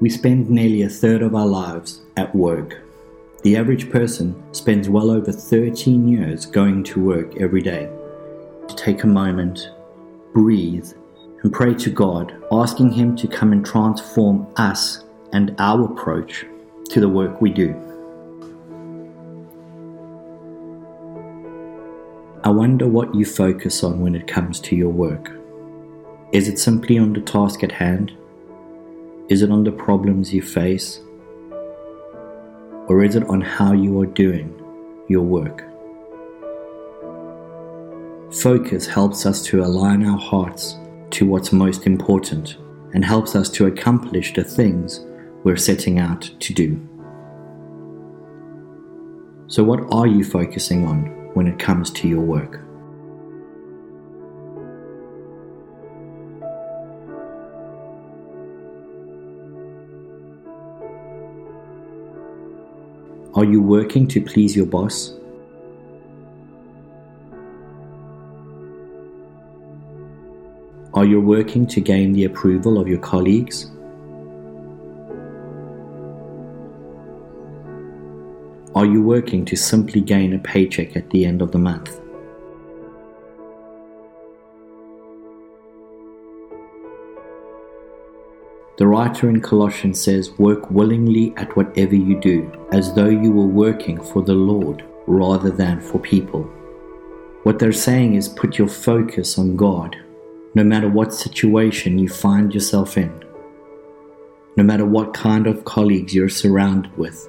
We spend nearly a third of our lives at work. The average person spends well over 13 years going to work every day. To take a moment, breathe, and pray to God, asking Him to come and transform us and our approach to the work we do. I wonder what you focus on when it comes to your work. Is it simply on the task at hand? Is it on the problems you face? Or is it on how you are doing your work? Focus helps us to align our hearts to what's most important and helps us to accomplish the things we're setting out to do. So, what are you focusing on when it comes to your work? Are you working to please your boss? Are you working to gain the approval of your colleagues? Are you working to simply gain a paycheck at the end of the month? The writer in Colossians says, Work willingly at whatever you do, as though you were working for the Lord rather than for people. What they're saying is put your focus on God, no matter what situation you find yourself in, no matter what kind of colleagues you're surrounded with,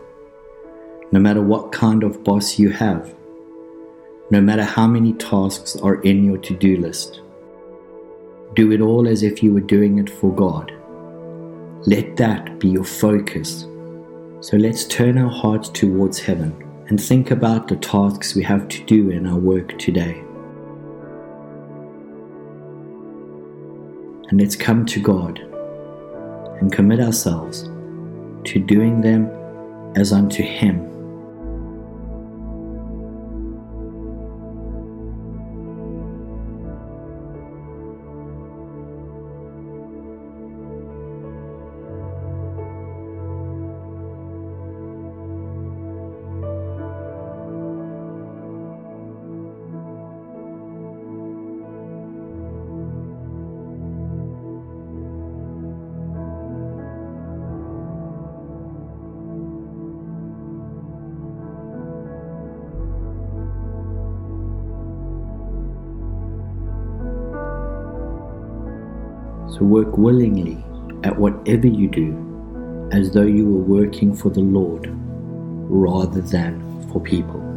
no matter what kind of boss you have, no matter how many tasks are in your to do list. Do it all as if you were doing it for God let that be your focus. So let's turn our hearts towards heaven and think about the tasks we have to do in our work today. And let's come to God and commit ourselves to doing them as unto Him So work willingly at whatever you do as though you were working for the Lord rather than for people.